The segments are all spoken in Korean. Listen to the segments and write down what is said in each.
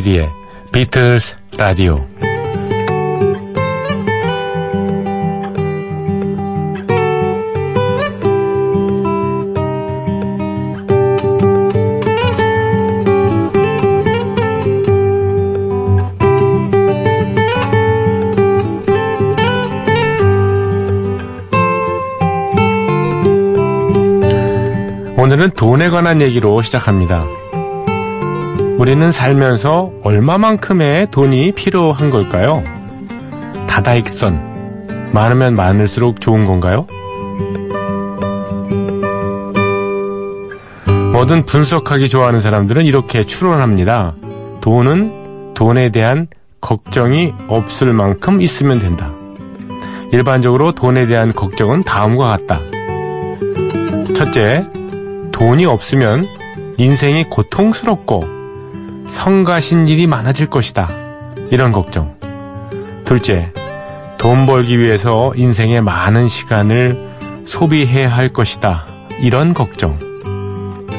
조피디의 비틀스 라디오 오늘은 돈에 관한 얘기로 시작합니다. 우리는 살면서 얼마만큼의 돈이 필요한 걸까요? 다다익선. 많으면 많을수록 좋은 건가요? 뭐든 분석하기 좋아하는 사람들은 이렇게 추론합니다. 돈은 돈에 대한 걱정이 없을 만큼 있으면 된다. 일반적으로 돈에 대한 걱정은 다음과 같다. 첫째, 돈이 없으면 인생이 고통스럽고 성가신 일이 많아질 것이다. 이런 걱정. 둘째, 돈 벌기 위해서 인생의 많은 시간을 소비해야 할 것이다. 이런 걱정.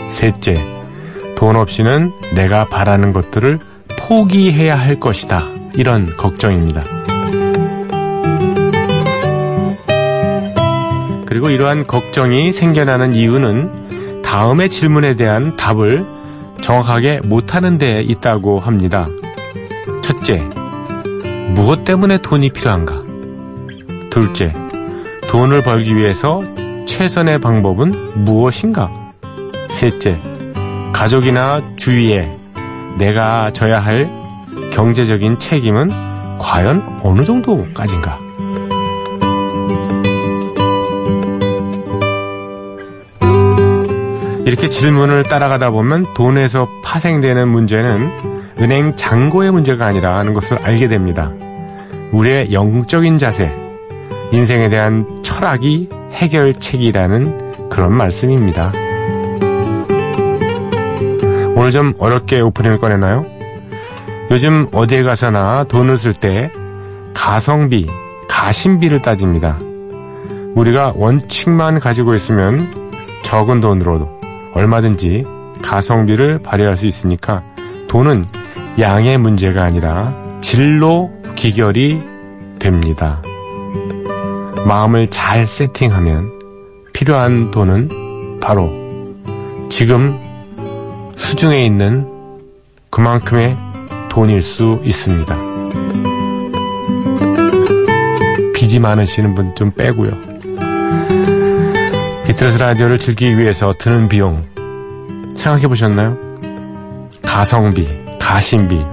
셋째, 돈 없이는 내가 바라는 것들을 포기해야 할 것이다. 이런 걱정입니다. 그리고 이러한 걱정이 생겨나는 이유는 다음의 질문에 대한 답을 정확하게 못하는 데 있다고 합니다. 첫째, 무엇 때문에 돈이 필요한가? 둘째, 돈을 벌기 위해서 최선의 방법은 무엇인가? 셋째, 가족이나 주위에 내가 져야 할 경제적인 책임은 과연 어느 정도까지인가? 이렇게 질문을 따라가다 보면 돈에서 파생되는 문제는 은행 잔고의 문제가 아니라 하는 것을 알게 됩니다. 우리의 영적인 자세, 인생에 대한 철학이 해결책이라는 그런 말씀입니다. 오늘 좀 어렵게 오프닝을 꺼내나요? 요즘 어디에 가서나 돈을 쓸 때 가성비, 가심비를 따집니다. 우리가 원칙만 가지고 있으면 적은 돈으로도 얼마든지 가성비를 발휘할 수 있으니까 돈은 양의 문제가 아니라 질로 귀결이 됩니다. 마음을 잘 세팅하면 필요한 돈은 바로 지금 수중에 있는 그만큼의 돈일 수 있습니다. 빚이 많으시는 분 좀 빼고요. 비틀스 라디오를 즐기기 위해서 드는 비용 생각해 보셨나요? 가성비, 가심비,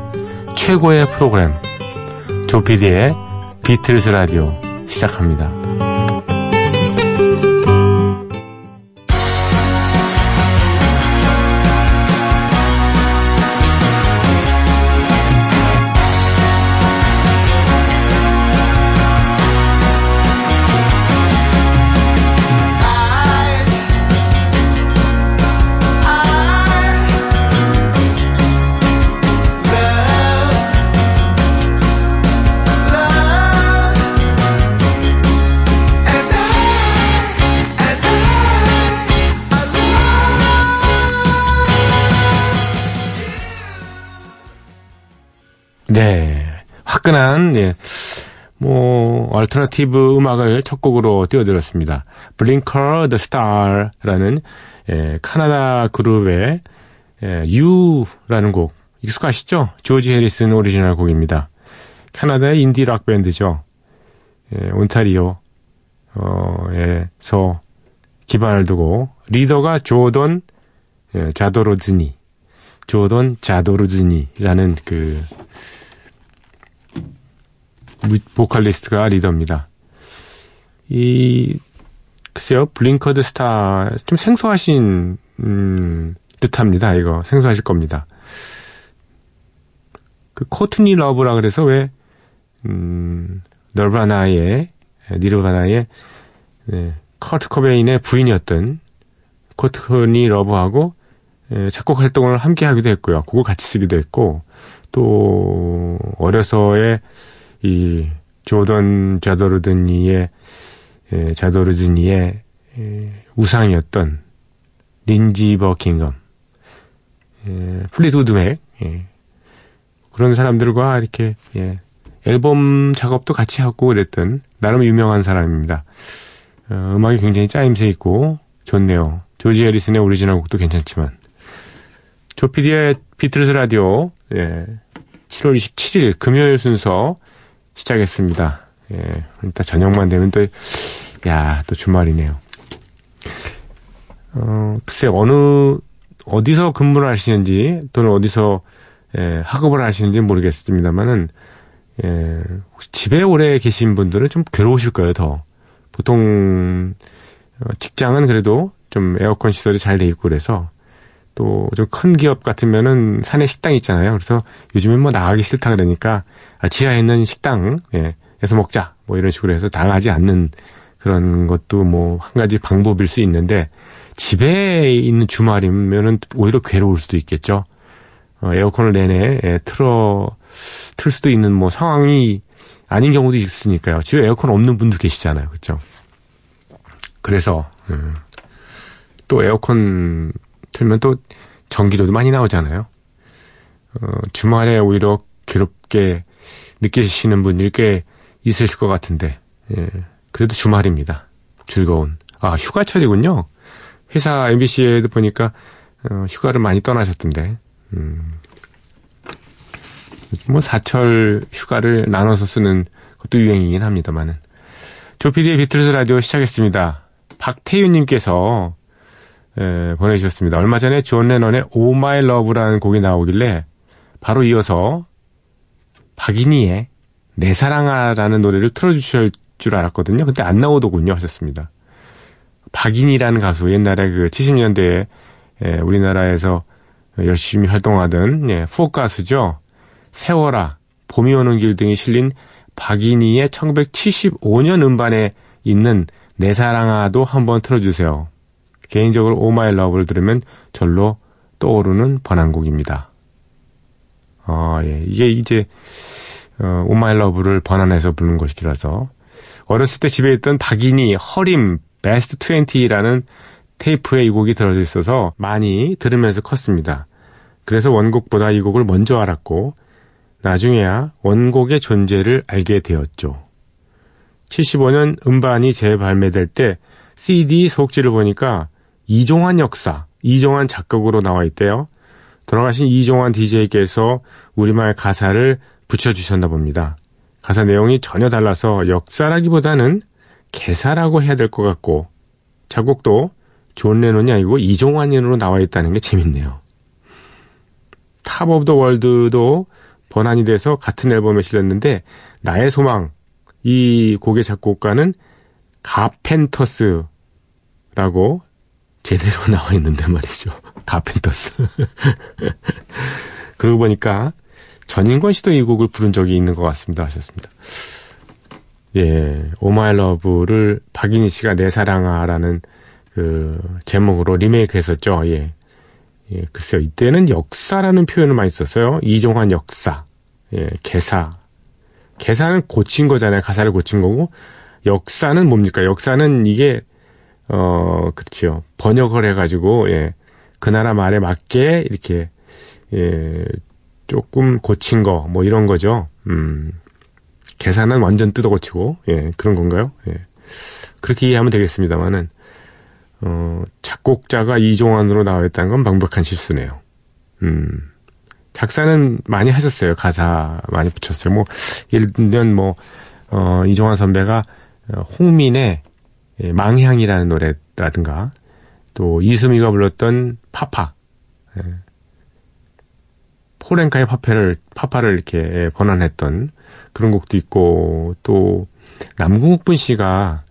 최고의 프로그램 조피디의 비틀스 라디오 시작합니다. 화끈한, 예. 뭐, 얼터너티브 음악을 첫 곡으로 띄워드렸습니다. Blinker the Star라는, 예, 카나다 그룹의, 예, You라는 곡. 익숙하시죠? 조지 해리슨 오리지널 곡입니다. 캐나다의 인디 락 밴드죠. 예, 온타리오, 어, 에서 기반을 두고, 리더가 조던, 예, 자도로즈니, 조던 자도로즈니라는 그, 보컬리스트가 리더입니다. 이 글쎄요, Blinker the Star 좀 생소하신 음, 듯합니다. 이거 생소하실 겁니다. 그 코트니 러브라 그래서 왜 음, 널바나의 니르바나의 네, 커트 코베인의 부인이었던 코트니 러브하고 예, 작곡 활동을 함께 하기도 했고요. 곡을 같이 쓰기도 했고 또 어려서의 이 조던 자도로즈니의 예, 자도로즈니의 예, 우상이었던 린지 버킹엄, 예, 플리드우드 맥, 예, 그런 사람들과 이렇게 예, 앨범 작업도 같이 하고 그랬던 나름 유명한 사람입니다. 어, 음악이 굉장히 짜임새 있고 좋네요. 조지 해리슨의 오리지널 곡도 괜찮지만 조피디의 비틀스 라디오 예, 7월 27일 금요일 순서 시작했습니다. 예, 일단 저녁만 되면 또, 야, 또 주말이네요. 어, 글쎄, 어느, 어디서 근무를 하시는지, 또는 어디서, 예, 학업을 하시는지 모르겠습니다만은, 예, 집에 오래 계신 분들은 좀 괴로우실 거예요, 더. 보통, 어, 직장은 그래도 좀 에어컨 시설이 잘 돼 있고 그래서, 또 좀 큰 기업 같으면은 산에 식당 있잖아요. 그래서 요즘엔 뭐 나가기 싫다 그러니까, 아, 지하에 있는 식당, 예, 에서 먹자. 뭐 이런 식으로 해서 당하지 않는 그런 것도 뭐 한 가지 방법일 수 있는데 집에 있는 주말이면은 오히려 괴로울 수도 있겠죠. 어, 에어컨을 내내 예, 틀어 틀 수도 있는 뭐 상황이 아닌 경우도 있으니까요. 집에 에어컨 없는 분도 계시잖아요. 그렇죠? 그래서 음, 또 에어컨 틀면 또 전기료도 많이 나오잖아요. 어, 주말에 오히려 괴롭게 느끼시는 분들이 꽤 있으실 것 같은데, 예. 그래도 주말입니다. 즐거운. 아, 휴가철이군요. 회사 MBC에도 보니까, 어, 휴가를 많이 떠나셨던데, 음. 뭐, 사철 휴가를 나눠서 쓰는 것도 유행이긴 합니다만은. 조피디의 비틀스 라디오 시작했습니다. 박태윤님께서, 예, 보내주셨습니다. 얼마 전에 존 레넌의 Oh My Love라는 곡이 나오길래, 바로 이어서, 박인희의 내 사랑아라는 노래를 틀어주실 줄 알았거든요. 근데 안 나오더군요. 하셨습니다. 박인희라는 가수, 옛날에 그 70년대에 예, 우리나라에서 열심히 활동하던 예, 포크 가수죠. 세월아, 봄이 오는 길 등이 실린 박인희의 1975년 음반에 있는 내 사랑아도 한번 틀어주세요. 개인적으로 Oh My Love를 들으면 절로 떠오르는 번안곡입니다. 아, 예. 이게 이제 어, 오마일러브를 번안해서 부른 것이라서 어렸을 때 집에 있던 박인이 허림 베스트 20라는 테이프에 이 곡이 들어져 있어서 많이 들으면서 컸습니다. 그래서 원곡보다 이 곡을 먼저 알았고 나중에야 원곡의 존재를 알게 되었죠. 75년 음반이 재발매될 때 CD 속지를 보니까 이종환 역사, 이종환 작곡으로 나와 있대요. 돌아가신 이종환 DJ께서 우리말 가사를 붙여주셨나 봅니다. 가사 내용이 전혀 달라서 역사라기보다는 개사라고 해야 될 것 같고 작곡도 존 레논이 아니고 이종환으로 나와 있다는 게 재밌네요. Top of the World도 번안이 돼서 같은 앨범에 실렸는데 나의 소망 이 곡의 작곡가는 카펜터스라고 제대로 나와 있는데 말이죠. 카펜터스. 그러고 보니까 전인권 씨도 이 곡을 부른 적이 있는 것 같습니다 하셨습니다. 예, Oh My Love를 박인희 씨가 내 사랑아라는 그 제목으로 리메이크 했었죠. 예. 예, 글쎄요. 이때는 역사라는 표현을 많이 썼어요. 이종환 역사. 예, 개사. 개사는 고친 거잖아요. 가사를 고친 거고. 역사는 뭡니까? 역사는 이게, 어, 그렇죠. 번역을 해가지고, 예, 그 나라 말에 맞게 이렇게, 예, 조금 고친 거, 뭐 이런 거죠. 음, 계산은 완전 뜯어 고치고, 예, 그런 건가요? 예. 그렇게 이해하면 되겠습니다만은, 어, 작곡자가 이종환으로 나와 있다는 건 방백한 실수네요. 음, 작사는 많이 하셨어요. 가사 많이 붙였어요. 뭐, 예를 들면 뭐, 어, 이종환 선배가 홍민의 예, 망향이라는 노래라든가, 또 이수미가 불렀던 파파, 예, 포렌카의 파페를, 파파를 이렇게 번안했던 그런 곡도 있고, 또, 남궁욱분 씨가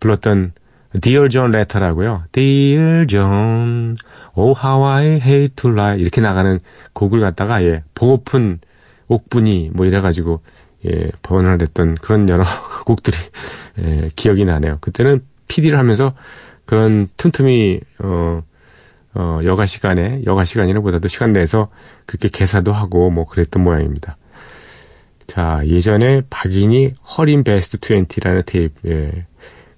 불렀던 Dear John Letter라고요. Dear John, Oh How I Hate to Lie 이렇게 나가는 곡을 갖다가 예 보고픈 옥분이 뭐 이래가지고 예 했던 그런 여러 곡들이 예, 기억이 나네요. 그때는 PD를 하면서 그런 틈틈이 어 어, 여가 시간에, 여가 시간이라보다도 시간 내서 그렇게 개사도 하고 뭐 그랬던 모양입니다. 자, 예전에 박인이 허린 베스트 20라는 테이프, 예.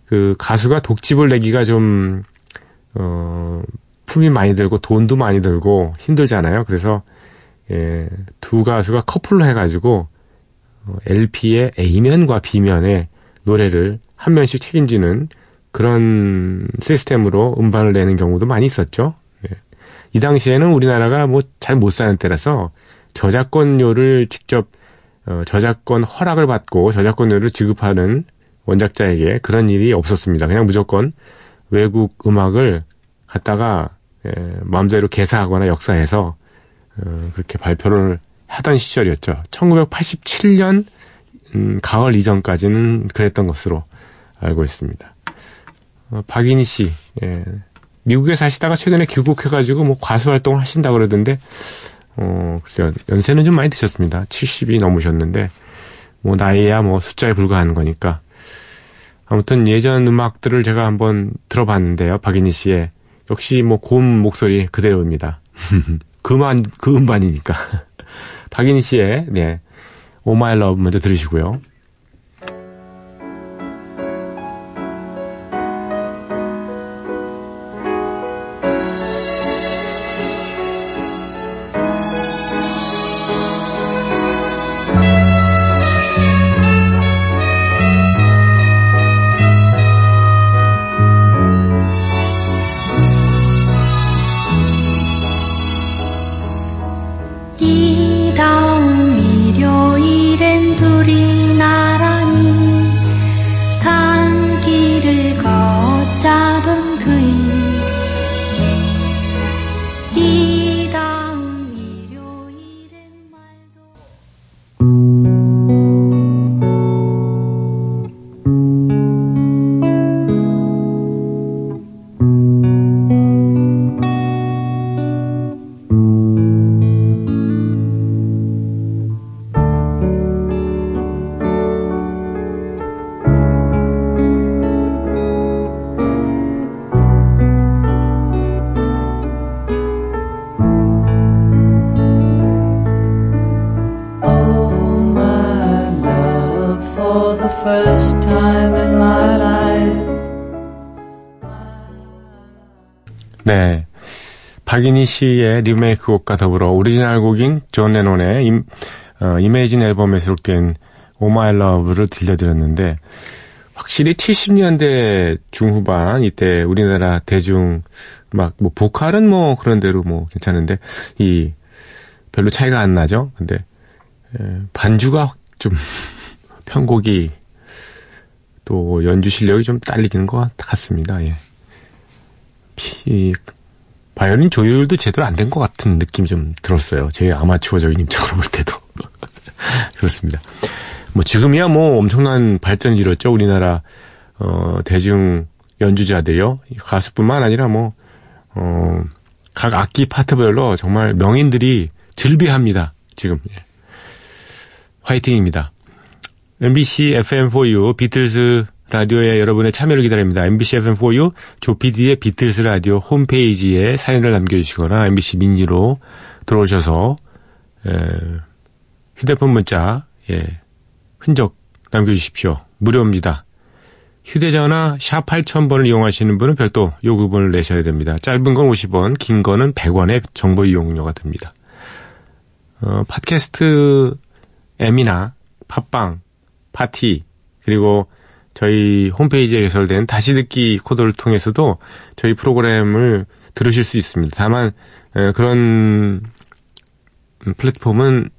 그 가수가 독집을 내기가 좀, 어, 품이 많이 들고 돈도 많이 들고 힘들잖아요. 그래서 예, 두 가수가 커플로 해가지고 LP의 어, A면과 B면에 노래를 한 면씩 책임지는 그런 시스템으로 음반을 내는 경우도 많이 있었죠. 예. 이 당시에는 우리나라가 뭐 잘 못 사는 때라서 저작권료를 직접 어, 저작권 허락을 받고 저작권료를 지급하는 원작자에게 그런 일이 없었습니다. 그냥 무조건 외국 음악을 갖다가 예, 마음대로 개사하거나 역사해서 어, 그렇게 발표를 하던 시절이었죠. 1987년 음, 가을 이전까지는 그랬던 것으로 알고 있습니다. 어, 박인희 씨, 예, 미국에 사시다가 최근에 귀국해가지고 뭐 가수 활동을 하신다 그러던데, 어, 글쎄요, 연세는 좀 많이 드셨습니다. 70이 넘으셨는데, 뭐 나이야 뭐 숫자에 불과한 거니까. 아무튼 예전 음악들을 제가 한번 들어봤는데요. 박인희 씨의 역시 뭐 고운 목소리 그대로입니다. 그만 그 음반이니까. 박인희 씨의 네. Oh My Love 먼저 들으시고요. 씨의 리메이크 곡과 더불어 오리지널 곡인 존 레논의 임, 어, Imagine 앨범에 수록된 Oh My Love를 들려드렸는데 확실히 70년대 중후반 이때 우리나라 대중 막 뭐 보컬은 뭐 그런 대로 뭐 괜찮은데 이 별로 차이가 안 나죠. 근데 에, 반주가 좀 편곡이 또 연주 실력이 좀 딸리는 것 같습니다. 예. 피, 바이올린 조율도 제대로 안 된 것 같은 느낌이 좀 들었어요. 제 아마추어적인 입장으로 볼 때도. 그렇습니다. 뭐 지금이야 뭐 엄청난 발전을 이뤘죠. 우리나라, 어, 대중 연주자들이요. 가수뿐만 아니라 뭐, 어, 각 악기 파트별로 정말 명인들이 즐비합니다. 지금. 예. 화이팅입니다. MBC FM4U 비틀스 라디오에 여러분의 참여를 기다립니다. MBC FM4U 조피디의 비틀스 라디오 홈페이지에 사연을 남겨주시거나 MBC 미니로 들어오셔서 에, 휴대폰 문자 예, 흔적 남겨주십시오. 무료입니다. 휴대전화 샵 8000번을 이용하시는 분은 별도 요금을 내셔야 됩니다. 짧은 건 50원, 긴 거는 100원의 정보 이용료가 듭니다. 어, 팟캐스트 M이나 팟빵, 파티, 그리고 저희 홈페이지에 개설된 다시 듣기 코드를 통해서도 저희 프로그램을 들으실 수 있습니다. 다만 그런 플랫폼은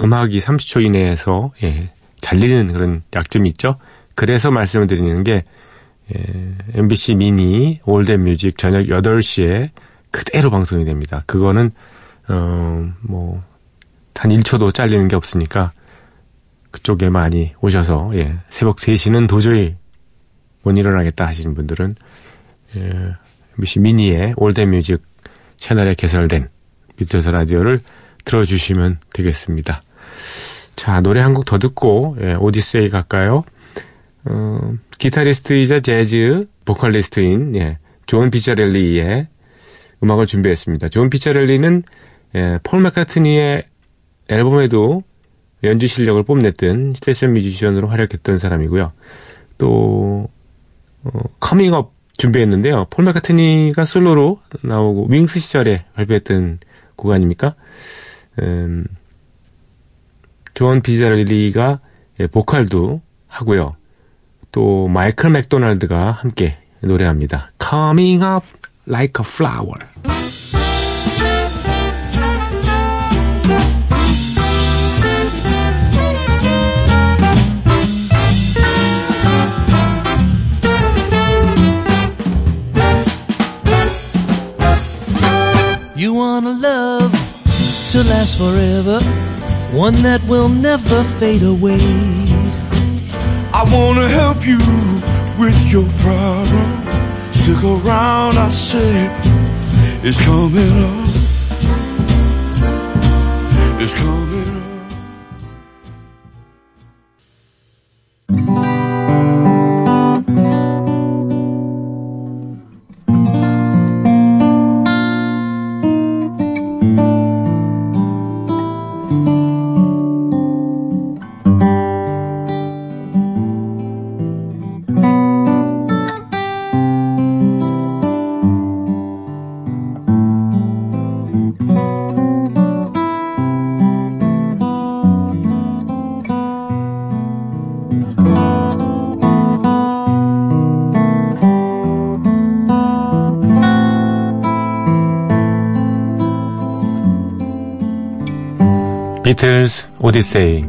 음악이 30초 이내에서 예, 잘리는 그런 약점이 있죠. 그래서 말씀을 드리는 게 예, MBC 미니 올덴 뮤직 저녁 8시에 그대로 방송이 됩니다. 그거는 어뭐한 1초도 잘리는 게 없으니까 그쪽에 많이 오셔서 예, 새벽 3시는 도저히 못 일어나겠다 하시는 분들은 예, MBC 미니의 Old Music 채널에 개설된 비틀스 라디오를 들어주시면 되겠습니다. 자 노래 한 곡 더 듣고 예, 오디세이 갈까요? 어, 기타리스트이자 재즈 보컬리스트인 예, 존 피처렐리의 음악을 준비했습니다. 존 피처렐리는 예, 폴 마카트니의 앨범에도 연주 실력을 뽐냈던 세션 뮤지션으로 활약했던 사람이고요. 또 어, Coming Up 준비했는데요. 폴 마카트니가 솔로로 나오고 윙스 시절에 발표했던 곡 아닙니까? 음, 존 피처렐리가 예, 보컬도 하고요. 또 마이클 맥도날드가 함께 노래합니다. Coming up like a flower. Want a love to last forever, one that will never fade away. I wanna help you with your problem. Stick around, I say it's coming up. It's coming 비틀스 오디세이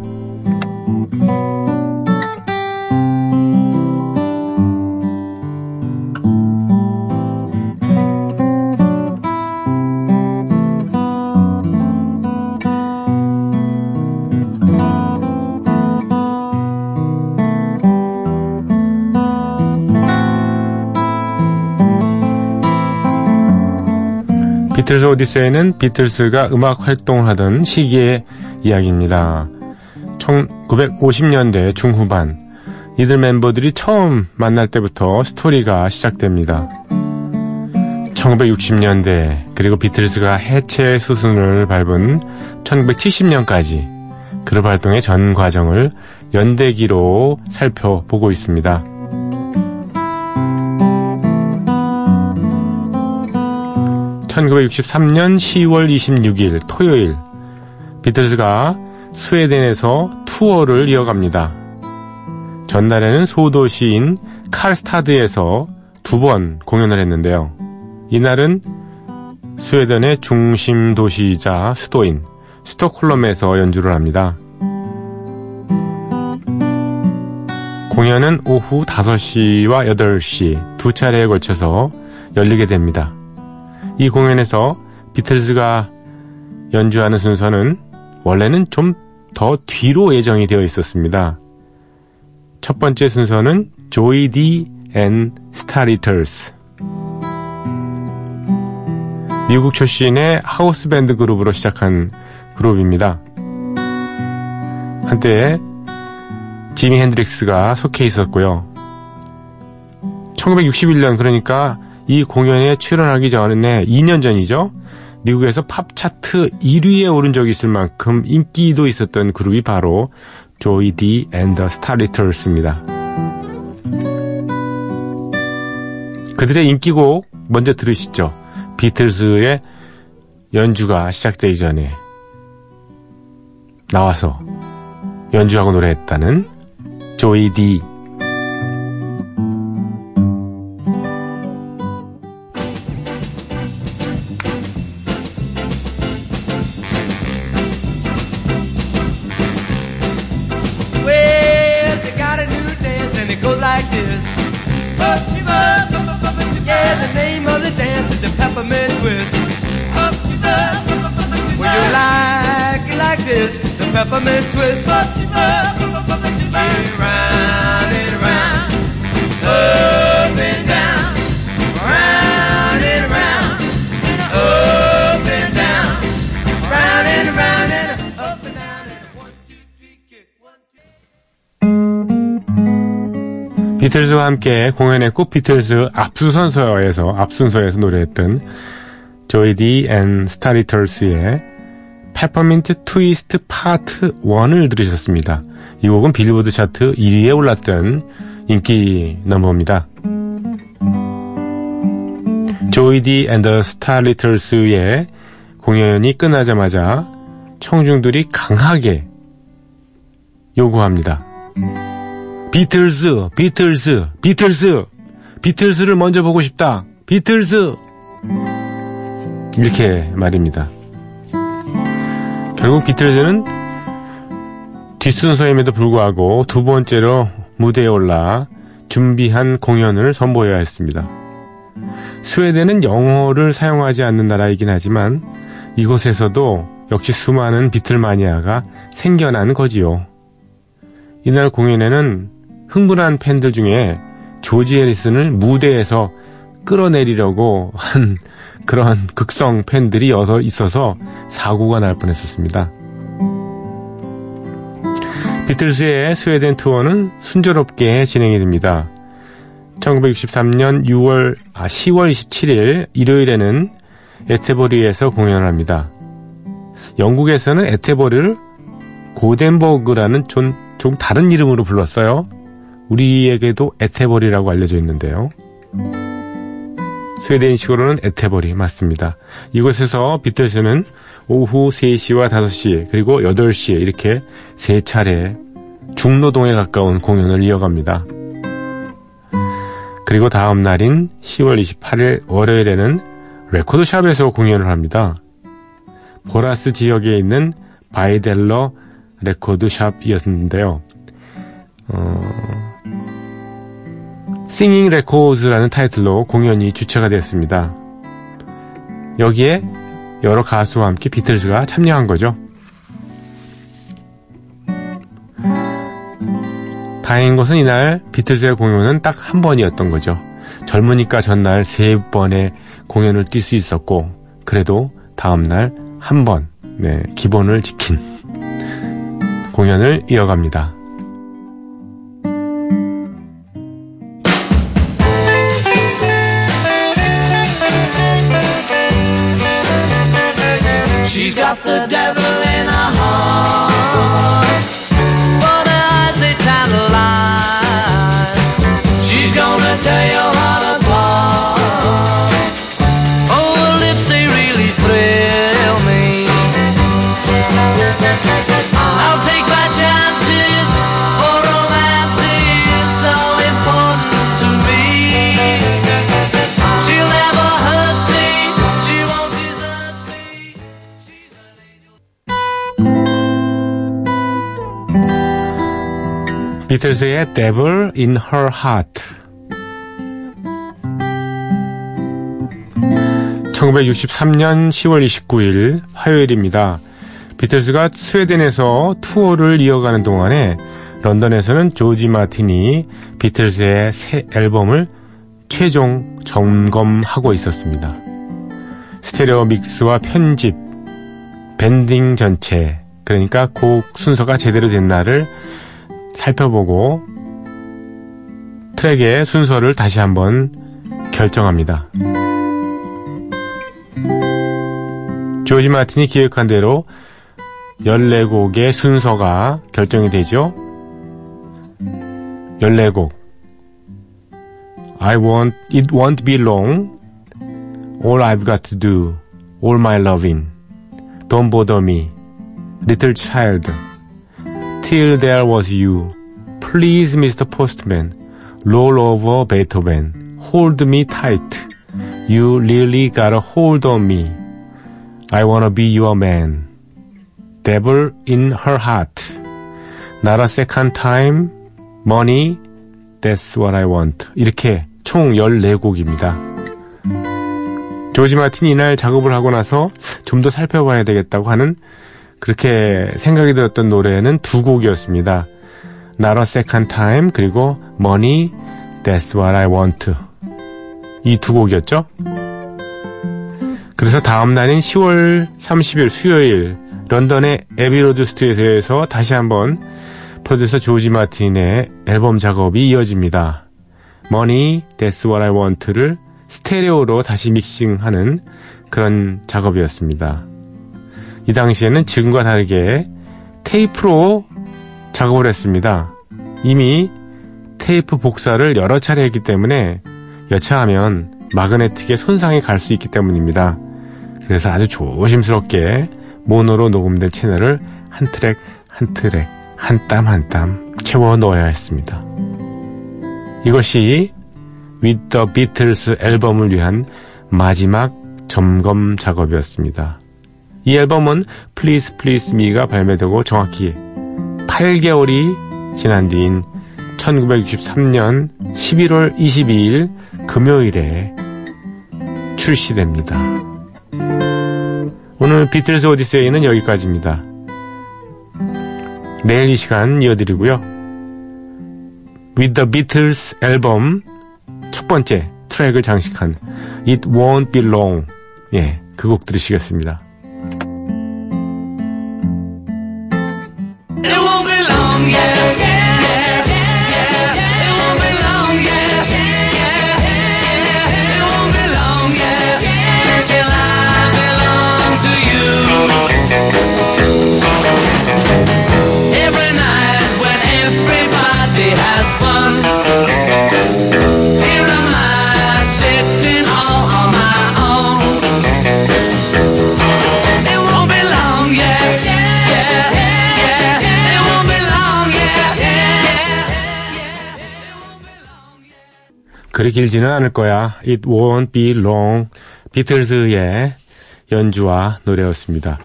비틀스 오디세이는 비틀스가 음악 활동을 하던 시기의 이야기입니다. 1950년대 중후반 이들 멤버들이 처음 만날 때부터 스토리가 시작됩니다. 1960년대 그리고 비틀스가 해체 수순을 밟은 1970년까지 그룹 활동의 전 과정을 연대기로 살펴보고 있습니다. 1963년 10월 26일 토요일 비틀즈가 스웨덴에서 투어를 이어갑니다. 전날에는 소도시인 칼스타드에서 두 번 공연을 했는데요. 이날은 스웨덴의 중심 도시이자 수도인 스톡홀름에서 연주를 합니다. 공연은 오후 5시와 8시 두 차례에 걸쳐서 열리게 됩니다. 이 공연에서 비틀즈가 연주하는 순서는 원래는 좀 더 뒤로 예정이 되어 있었습니다. 첫 번째 순서는 조이 디 앤 스타리터스 미국 출신의 하우스 밴드 그룹으로 시작한 그룹입니다. 한때 지미 헨드릭스가 속해 있었고요. 1961년 그러니까 이 공연에 출연하기 전에 2년 전이죠. 미국에서 팝 차트 1위에 오른 적이 있을 만큼 인기도 있었던 그룹이 바로 조이 디 앤더 스타리터스입니다. 그들의 인기곡 먼저 들으시죠. 비틀즈의 연주가 시작되기 전에 나와서 연주하고 노래했다는 조이 디 함께 공연했고 비틀즈 앞수선서에서 앞순서에서 노래했던 조이 디 앤 스타리터스의 Peppermint Twist Part 1을 들으셨습니다. 이 곡은 빌보드 차트 1위에 올랐던 인기 넘버입니다. 조이 디 앤 더 스타리터스의 공연이 끝나자마자 청중들이 강하게 요구합니다. 비틀스, 비틀스, 비틀스, 비틀스를 먼저 보고 싶다. 비틀스! 이렇게 말입니다. 결국 비틀즈는 뒷순서임에도 불구하고 두 번째로 무대에 올라 준비한 공연을 선보여야 했습니다. 스웨덴은 영어를 사용하지 않는 나라이긴 하지만 이곳에서도 역시 수많은 비틀 마니아가 생겨난 거지요. 이날 공연에는 흥분한 팬들 중에 조지 해리슨을 무대에서 끌어내리려고 한 그런 극성 팬들이 여서 있어서 사고가 날 뻔했었습니다. 비틀스의 스웨덴 투어는 순조롭게 진행이 됩니다. 1963년 6월, 아, 10월 27일 일요일에는 에테버리에서 공연을 합니다. 영국에서는 에테버리를 고덴버그라는 좀, 좀 다른 이름으로 불렀어요. 우리에게도 에테버리라고 알려져 있는데요. 스웨덴식으로는 에테버리 맞습니다. 이곳에서 비틀스는 오후 3시와 5시 그리고 8시에 이렇게 세 차례 중노동에 가까운 공연을 이어갑니다. 그리고 다음 날인 10월 28일 월요일에는 레코드샵에서 공연을 합니다. 보라스 지역에 있는 바이델러 레코드샵이었는데요. 어, Singing Record라는 타이틀로 공연이 주최가 되었습니다. 여기에 여러 가수와 함께 비틀즈가 참여한 거죠. 다행인 것은 이날 비틀즈의 공연은 딱 한 번이었던 거죠. 젊으니까 전날 세 번의 공연을 뛸 수 있었고, 그래도 다음날 한 번, 네, 기본을 지킨 공연을 이어갑니다. She's got the devil in her heart. But her eyes, they tantalize. She's gonna tear your heart 비틀즈의 Devil in Her Heart 1963년 10월 29일 화요일입니다. 비틀즈가 스웨덴에서 투어를 이어가는 동안에 런던에서는 조지 마틴이 비틀즈의 새 앨범을 최종 점검하고 있었습니다. 스테레오 믹스와 편집, 밴딩 전체, 그러니까 곡 순서가 제대로 됐나를 살펴보고 트랙의 순서를 다시 한번 결정합니다. 조지 마틴이 기획한 대로 14곡의 순서가 결정이 되죠. 14곡. I want, it won't be long. All I've got to do. All my loving. Don't bother me. Little child. Till there was you. Please, Mr. Postman. Roll over Beethoven. Hold me tight. You really got a hold on me. I wanna be your man. Devil in her heart. Not a second time. Money. That's what I want. 이렇게 총 14곡입니다. 조지 마틴이 이날 작업을 하고 나서 좀 더 살펴봐야 되겠다고 하는 그렇게 생각이 들었던 노래는 두 곡이었습니다. Not a second time 그리고 Money, That's what I want. 이 두 곡이었죠. 그래서 다음 날인 10월 30일 수요일 런던의 에비로드 스튜디오에서 다시 한번 프로듀서 조지 마틴의 앨범 작업이 이어집니다. Money, That's what I want를 스테레오로 다시 믹싱하는 그런 작업이었습니다. 이 당시에는 지금과 다르게 테이프로 작업을 했습니다. 이미 테이프 복사를 여러 차례 했기 때문에 여차하면 마그네틱에 손상이 갈 수 있기 때문입니다. 그래서 아주 조심스럽게 모노로 녹음된 채널을 한 트랙 한 트랙 한 땀 한 땀 채워 넣어야 했습니다. 이것이 the Beatles 앨범을 위한 마지막 점검 작업이었습니다. 이 앨범은 Please Please Me가 발매되고 정확히 8개월이 지난 뒤인 1963년 11월 22일 금요일에 출시됩니다. 오늘 비틀스 오디세이는 여기까지입니다. 내일 이 시간 이어드리고요. With the Beatles 앨범 첫 번째 트랙을 장식한 It Won't Be Long 예, 그 곡 들으시겠습니다. 그리 길지는 않을 거야. It won't be long. 비틀즈의 연주와 노래였습니다.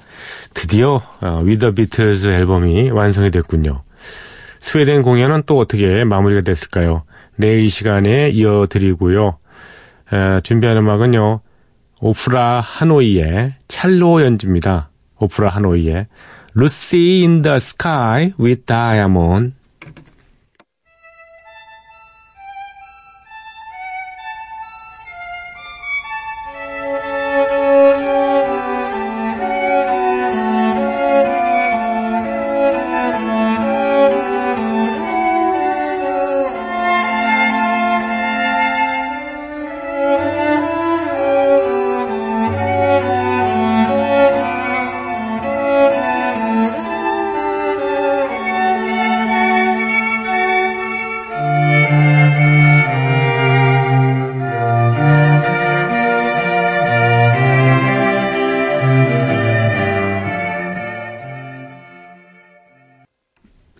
드디어 어, With the Beatles 앨범이 완성이 됐군요. 스웨덴 공연은 또 어떻게 마무리가 됐을까요? 내일 이 시간에 이어드리고요. 에, 준비한 음악은요. 오프라 하노이의 첼로 연주입니다. 오프라 하노이의 in the Sky with Diamond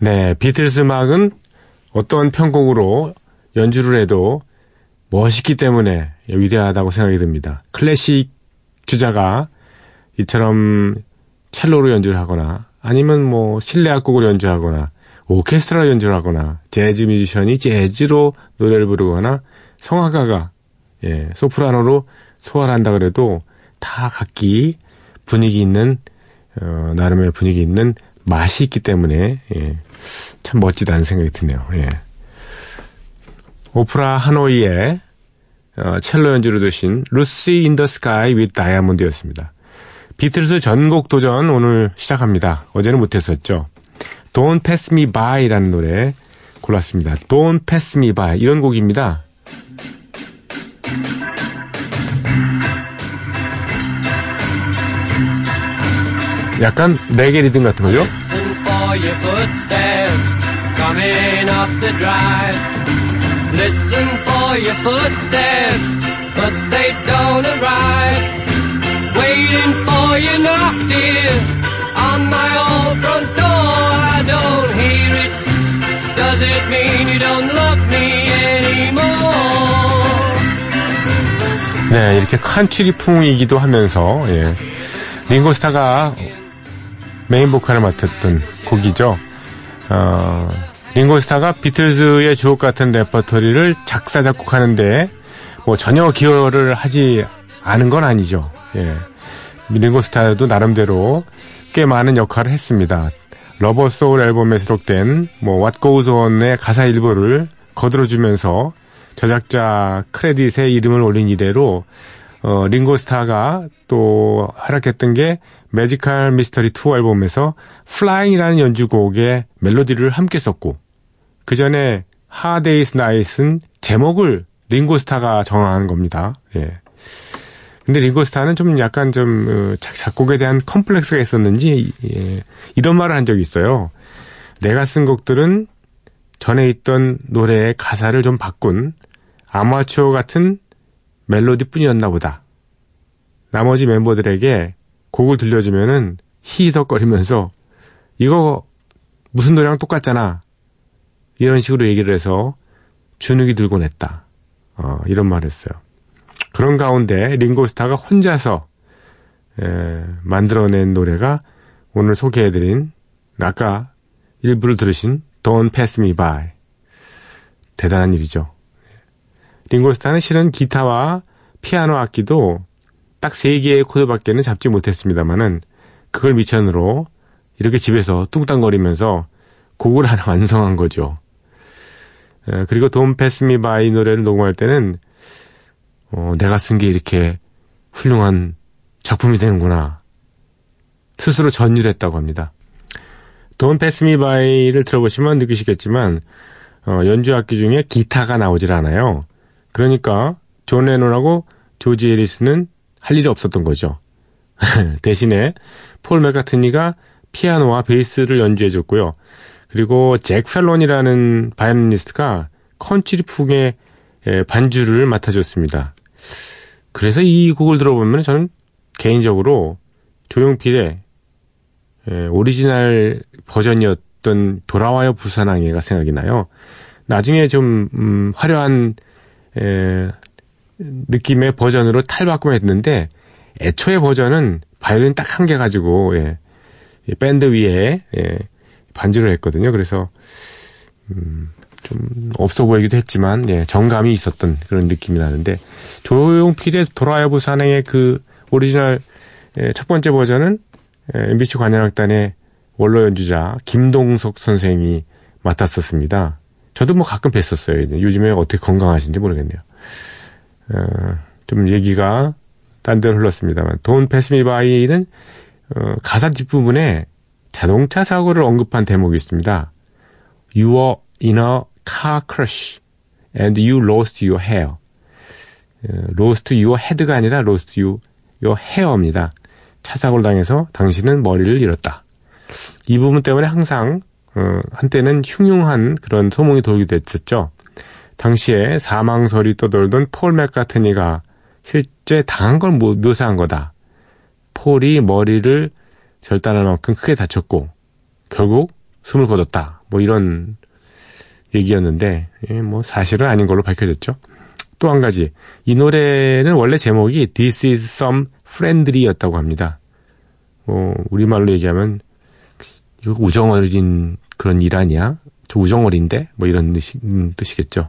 네, 비틀스 음악은 어떤 편곡으로 연주를 해도 멋있기 때문에 위대하다고 생각이 듭니다. 클래식 주자가 이처럼 첼로로 연주를 하거나 아니면 뭐 실내 악곡을 연주하거나 오케스트라 연주를 하거나 재즈 뮤지션이 재즈로 노래를 부르거나 성악가가 예, 소프라노로 소화를 한다 그래도 다 각기 분위기 있는 어, 나름의 분위기 있는 맛이 있기 때문에 예, 참 멋지다는 생각이 드네요. 예. 오프라 하노이의 어, 첼로 연주로 들으신 Lucy in the Sky with Diamonds였습니다. 비틀스 전곡 도전 오늘 시작합니다. 어제는 못했었죠. Don't Pass Me By라는 노래 골랐습니다. Don't Pass Me By 이런 곡입니다. 약간 레게 리듬 같은 거죠? Listen for your footsteps coming up the drive. Listen for your footsteps, but they don't arrive. Waiting for your knock, dear, on my old front door. I don't hear it. Does it mean you don't love me anymore? 네, 이렇게 컨트리풍이기도 하면서 예. 링고스타가 메인 보컬을 맡았던 곡이죠. 어, 링고스타가 비틀즈의 주옥 같은 레퍼토리를 작사 작곡하는데 뭐 전혀 기여를 하지 않은 건 아니죠. 예. 링고스타도 나름대로 꽤 많은 역할을 했습니다. Rubber Soul 앨범에 수록된 뭐 What Goes On의 가사 일부를 거들어주면서 저작자 크레딧에 이름을 올린 이래로 어, 링고스타가 또 활약했던 게 Magical Mystery Tour 앨범에서 Flying이라는 연주곡의 멜로디를 함께 썼고 그 전에 Hard Day's Night은 제목을 링고스타가 정한 겁니다. 예. 근데 링고스타는 좀 약간 좀 어, 작- 작곡에 대한 컴플렉스가 있었는지 예, 이런 말을 한 적이 있어요. 내가 쓴 곡들은 전에 있던 노래의 가사를 좀 바꾼 아마추어 같은 멜로디뿐이었나 보다. 나머지 멤버들에게 곡을 들려주면은 희덕거리면서 이거 무슨 노래랑 똑같잖아. 이런 식으로 얘기를 해서 주눅이 들고 냈다. 어, 이런 말 했어요. 그런 가운데 링고스타가 혼자서 에, 만들어낸 노래가 오늘 소개해드린 아까 일부를 들으신 Don't Pass Me By 대단한 일이죠. 링고스타는 실은 기타와 피아노 악기도 딱 세 개의 코드밖에는 잡지 못했습니다만은 그걸 미천으로 이렇게 집에서 뚱땅거리면서 곡을 하나 완성한 거죠. 에, 그리고 Pass Me By 노래를 녹음할 때는 어, 내가 쓴 게 이렇게 훌륭한 작품이 되는구나. 스스로 전율했다고 합니다. Pass Me By를 들어보시면 느끼시겠지만 어, 연주 악기 중에 기타가 나오질 않아요. 그러니까 존 레논하고 조지 해리슨은 할 일이 없었던 거죠. 대신에 폴 맥카트니가 피아노와 베이스를 연주해줬고요. 그리고 잭 펠론이라는 바이올리니스트가 컨트리풍의 반주를 맡아줬습니다. 그래서 이 곡을 들어보면 저는 개인적으로 조용필의 오리지널 버전이었던 돌아와요 부산항에가 생각이 나요. 나중에 좀 음, 화려한 에, 느낌의 버전으로 탈바꿈했는데 애초의 버전은 바이올린 딱 한 개 가지고 예, 밴드 위에 예, 반주를 했거든요. 그래서 음, 좀 없어 보이기도 했지만 예, 정감이 있었던 그런 느낌이 나는데 조용필의 돌아와요 부산항에 그 오리지널 예, 첫 번째 버전은 예, MBC 관현악단의 원로 연주자 김동석 선생이 맡았었습니다. 저도 뭐 가끔 뵀었어요. 요즘에 어떻게 건강하신지 모르겠네요. 어, 좀 얘기가 딴 데로 흘렀습니다만 Don't Pass Me By는 어, 가사 뒷부분에 자동차 사고를 언급한 대목이 있습니다. You were in a car crash and you lost your hair. 어, lost your head가 아니라 lost you, your hair입니다. 차 사고를 당해서 당신은 머리를 잃었다. 이 부분 때문에 항상 어, 한때는 흉흉한 그런 소문이 돌기도 했었죠. 당시에 사망설이 떠돌던 폴 맥카트니가 실제 당한 걸 묘사한 거다. 폴이 머리를 절단할 만큼 크게 다쳤고 결국 숨을 거뒀다. 뭐 이런 얘기였는데 예, 뭐 사실은 아닌 걸로 밝혀졌죠. 또 한 가지 이 노래는 원래 제목이 This is some friendly였다고 합니다. 뭐 우리말로 얘기하면 이거 우정 어린 그런 일 아니야? 저 우정어린데? 뭐 이런 뜻이, 음, 뜻이겠죠.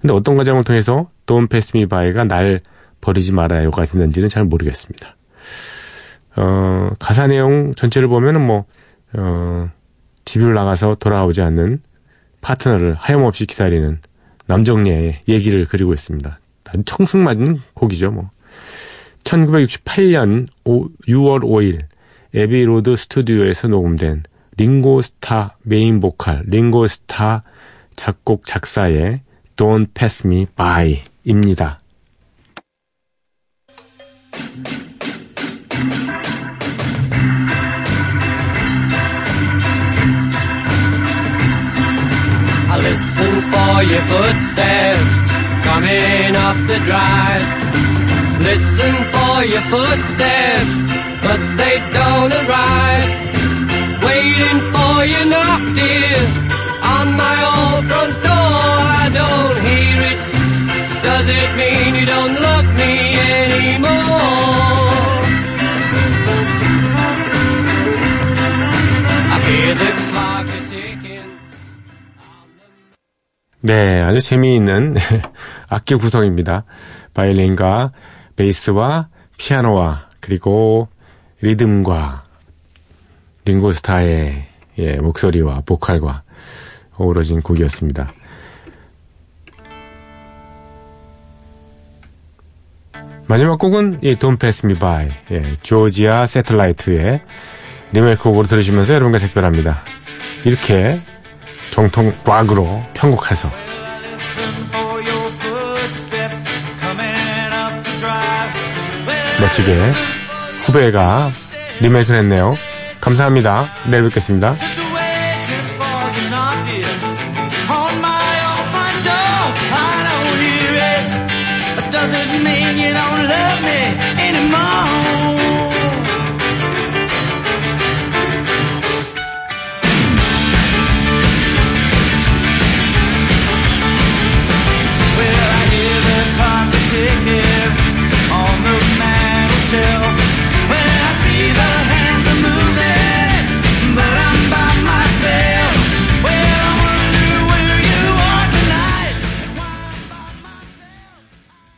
근데 어떤 과정을 통해서 Pass Me By가 날 버리지 말아요가 됐는지는 잘 모르겠습니다. 어, 가사 내용 전체를 보면은 뭐, 어, 집을 나가서 돌아오지 않는 파트너를 하염없이 기다리는 남정네의 얘기를 그리고 있습니다. 청승맞은 곡이죠, 뭐. 1968년 5, 6월 5일 애비로드 스튜디오에서 녹음된 링고스타 메인 보컬, 링고스타 작곡 작사의 Don't Pass Me By입니다. Waiting for you knock, dear, on my old front door. I don't hear it. Does it mean you don't love me anymore? I hear the clock a ticking. 네, 아주 재미있는 악기 구성입니다. 바이올린과 베이스와 피아노와 그리고 리듬과 링고스타의 예, 목소리와 보컬과 어우러진 곡이었습니다. 마지막 곡은 이 Don't Pass Me By 예, 조지아 세틀라이트의 리메이크 곡으로 들으시면서 여러분과 작별합니다. 이렇게 정통 락으로 편곡해서. 멋지게 후배가 리메이크를 했네요. 감사합니다. 내일 뵙겠습니다.